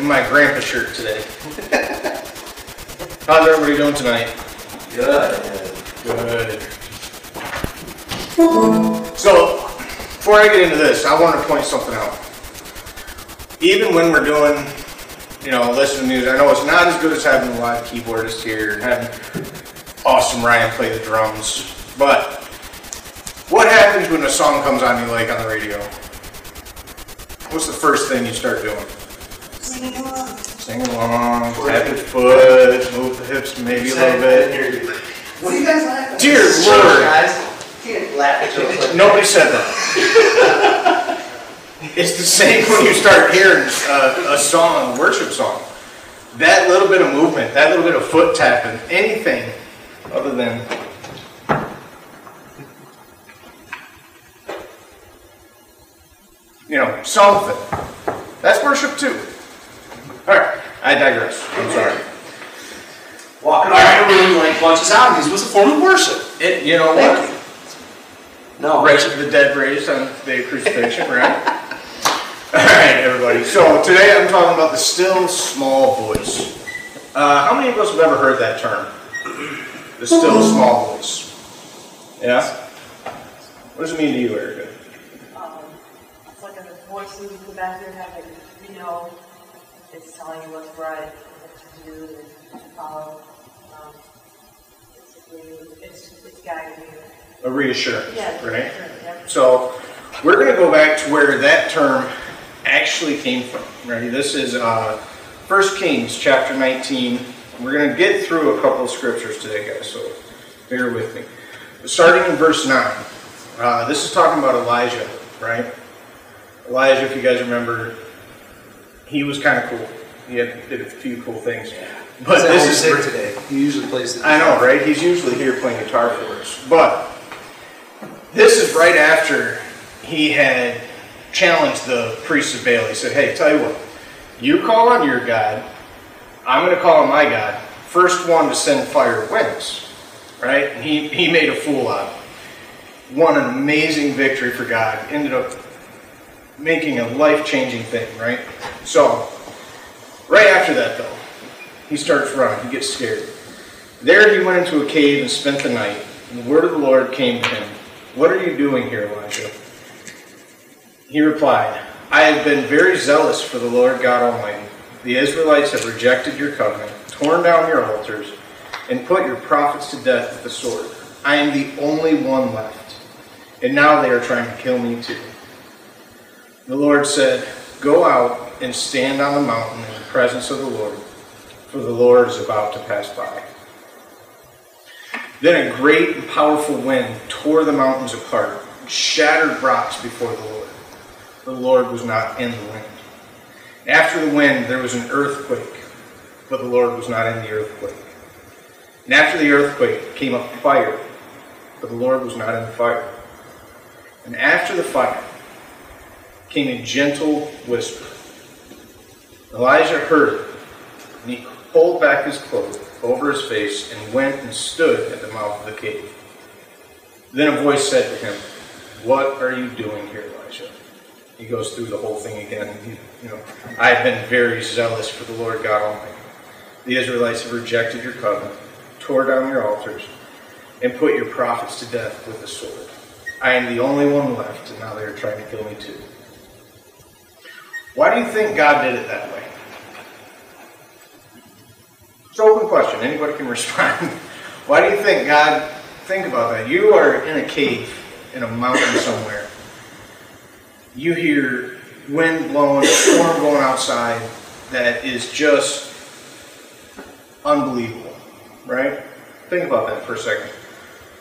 in my grandpa shirt today. How's everybody doing tonight? Good. Good. So, before I get into this, I want to point something out. Even when we're doing, you know, listening to music, I know it's not as good as having a live keyboardist here and having awesome Ryan play the drums. But what happens when a song comes on you like on the radio? What's the first thing you start doing? Singing along. Sing along, tap your foot, move the hips maybe a little bit. What are you guys laughing at? Dear Sure, Lord, guys. Can't laugh at jokes like nobody said that. It's the same when you start hearing a, a song, a worship song. That little bit of movement, that little bit of foot tapping, anything other than you know, something. That's worship too. All right, I digress. I'm sorry. Walking around the room like bunch of zombies was a form of worship. It, you know Thank what? you. No. Raised the dead raised on the day of crucifixion, right? All right, everybody. So today I'm talking about the still small voice. Uh, how many of us have ever heard that term? The still small voice. Yeah. What does it mean to you, Erica? Um, it's like a voice in the back of your head that you know it's telling you what's right, what to do, and to follow. Um, it's, it's guiding you. A reassurance, Yeah, right? yeah. So we're going to go back to where that term actually came from. Ready? This is uh, 1 Kings chapter 19. We're going to get through a couple of scriptures today, guys, so bear with me. Starting in verse 9. Uh, this is talking about Elijah, right? Elijah, if you guys remember, he was kind of cool. He had, did a few cool things. But this is sick today. He usually plays the. I know, right? He's usually here playing guitar for us. But this is right after he had challenged the priests of Baal. He said, Hey, tell you what, you call on your God, I'm going to call on my God. First one to send fire wins. Right? And he, he made a fool out of it. Won an amazing victory for God. Ended up making a life changing thing, right? So, right after that, though, he starts running. He gets scared. There he went into a cave and spent the night. And the word of the Lord came to him. What are you doing here, Elijah? He replied, I have been very zealous for the Lord God Almighty. The Israelites have rejected your covenant, torn down your altars, and put your prophets to death with the sword. I am the only one left, and now they are trying to kill me too. The Lord said, Go out and stand on the mountain in the presence of the Lord, for the Lord is about to pass by. Then a great and powerful wind tore the mountains apart, shattered rocks before the Lord. The Lord was not in the wind. After the wind, there was an earthquake, but the Lord was not in the earthquake. And after the earthquake came a fire, but the Lord was not in the fire. And after the fire came a gentle whisper. Elijah heard it, and he pulled back his cloak over his face and went and stood at the mouth of the cave. Then a voice said to him, What are you doing here, Elijah? He goes through the whole thing again. He, you know, I have been very zealous for the Lord God Almighty. The Israelites have rejected your covenant, tore down your altars, and put your prophets to death with the sword. I am the only one left, and now they are trying to kill me too. Why do you think God did it that way? It's an open question. Anybody can respond. Why do you think God, think about that. You are in a cave in a mountain somewhere. You hear wind blowing, a storm going outside that is just unbelievable, right? Think about that for a second.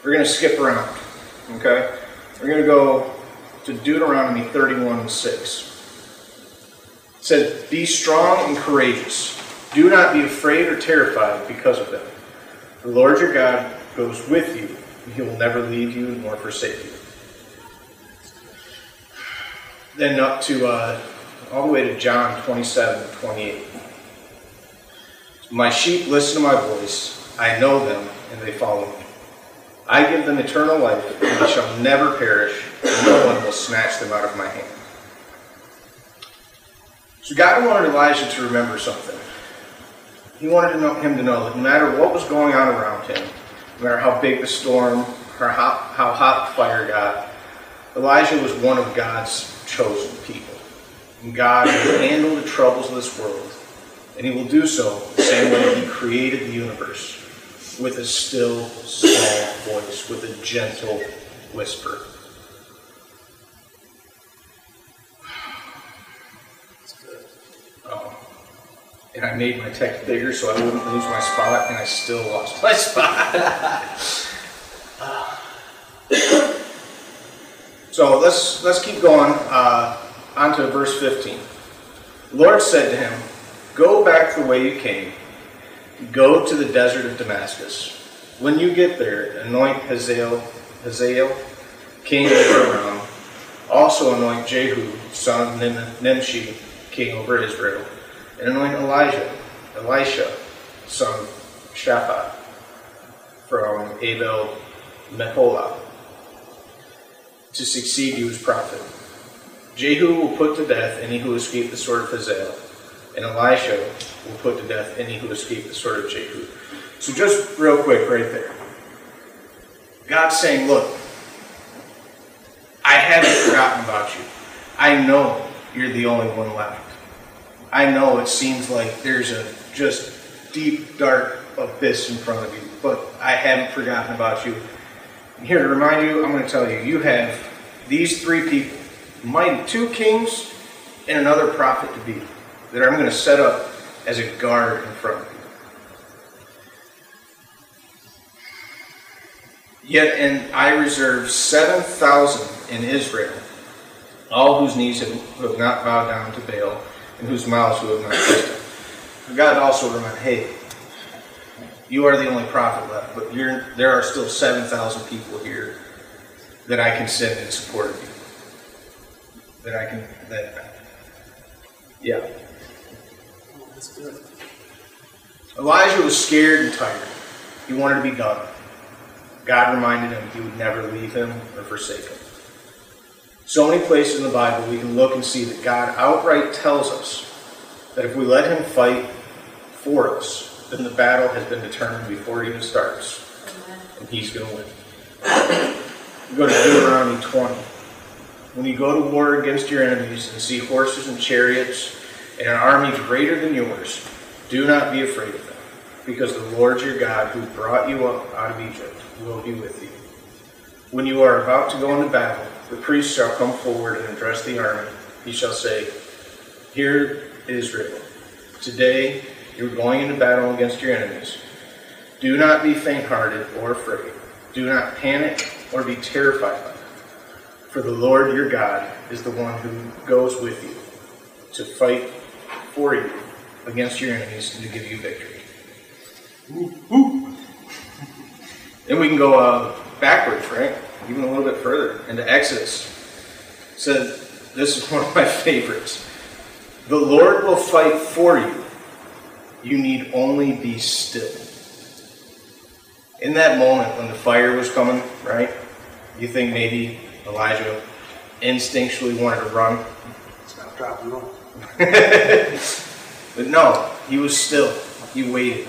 We're going to skip around, okay? We're going to go to Deuteronomy 31 6. Says, Be strong and courageous. Do not be afraid or terrified because of them. The Lord your God goes with you, and he will never leave you nor forsake you. Then up to uh, all the way to John 27 28. My sheep listen to my voice. I know them, and they follow me. I give them eternal life, and they shall never perish, and no one will snatch them out of my hand. So God wanted Elijah to remember something. He wanted him to know that no matter what was going on around him, no matter how big the storm or how, how hot the fire got, Elijah was one of God's chosen people. And God will handle the troubles of this world, and he will do so the same way he created the universe, with a still, small voice, with a gentle whisper. And I made my text bigger so I wouldn't lose my spot, and I still lost my spot. so let's let's keep going uh, on to verse 15. The Lord said to him, Go back the way you came. Go to the desert of Damascus. When you get there, anoint Hazael, Hazael king of Aram. Also anoint Jehu, son of Nimshi, king over Israel. And anoint Elijah, Elisha, son of Shaphat, from Abel Meholah, to succeed you as prophet. Jehu will put to death any who escape the sword of Hazael, and Elisha will put to death any who escape the sword of Jehu. So just real quick, right there. God's saying, look, I haven't forgotten about you. I know you're the only one left. I know it seems like there's a just deep, dark abyss in front of you, but I haven't forgotten about you. And here to remind you, I'm going to tell you, you have these three people, mighty two kings and another prophet to be, that I'm going to set up as a guard in front of you. Yet, and I reserve 7,000 in Israel, all whose knees have, have not bowed down to Baal, and whose mouths who have not kissed. God also reminded, hey, you are the only prophet left, but there are still 7,000 people here that I can send in support of you. That I can, that, yeah. That's good. Elijah was scared and tired. He wanted to be done. God reminded him he would never leave him or forsake him. So many places in the Bible we can look and see that God outright tells us that if we let him fight for us, then the battle has been determined before it even starts, and he's going to win. You go to Deuteronomy 20. When you go to war against your enemies and see horses and chariots and an army greater than yours, do not be afraid of them, because the Lord your God, who brought you up out of Egypt, will be with you. When you are about to go into battle, the priest shall come forward and address the army. He shall say, Hear Israel, today you're going into battle against your enemies. Do not be faint hearted or afraid. Do not panic or be terrified. For the Lord your God is the one who goes with you to fight for you against your enemies and to give you victory. Then we can go uh, backwards, right? Even a little bit further into Exodus. Says, this is one of my favorites. The Lord will fight for you. You need only be still. In that moment when the fire was coming, right? You think maybe Elijah instinctually wanted to run. Stop, drop, and roll. But no, he was still. He waited.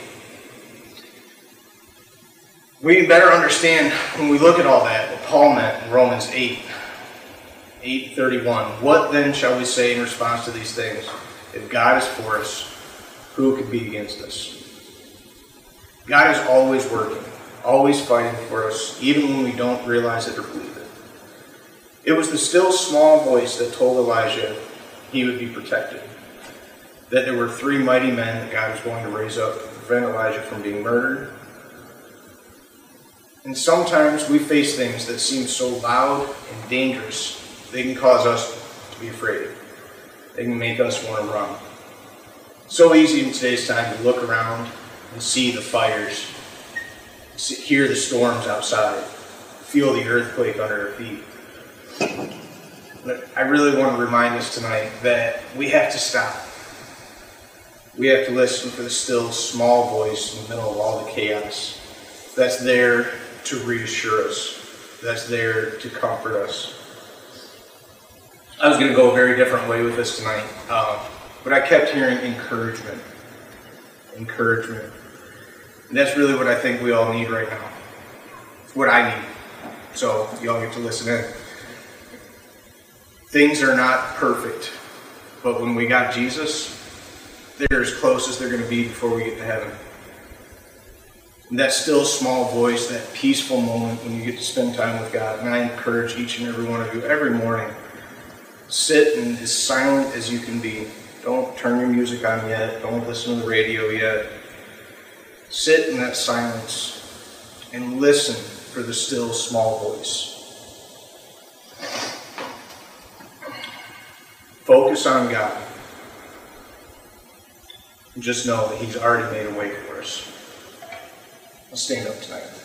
We better understand when we look at all that what Paul meant in Romans 8, 831. What then shall we say in response to these things? If God is for us, who could be against us? God is always working, always fighting for us, even when we don't realize it or believe it. It was the still small voice that told Elijah he would be protected. That there were three mighty men that God was going to raise up to prevent Elijah from being murdered. And sometimes we face things that seem so loud and dangerous, they can cause us to be afraid. They can make us want to run. So easy in today's time to look around and see the fires, hear the storms outside, feel the earthquake under our feet. But I really want to remind us tonight that we have to stop. We have to listen for the still small voice in the middle of all the chaos that's there to reassure us, that's there to comfort us. I was going to go a very different way with this tonight. Um, but I kept hearing encouragement. Encouragement. And that's really what I think we all need right now. It's What I need. So y'all get to listen in. Things are not perfect, but when we got Jesus, they're as close as they're going to be before we get to heaven. That still small voice, that peaceful moment when you get to spend time with God. And I encourage each and every one of you every morning sit and as silent as you can be. Don't turn your music on yet. Don't listen to the radio yet. Sit in that silence and listen for the still small voice. Focus on God. And just know that He's already made a way for us. Let's stand up tonight.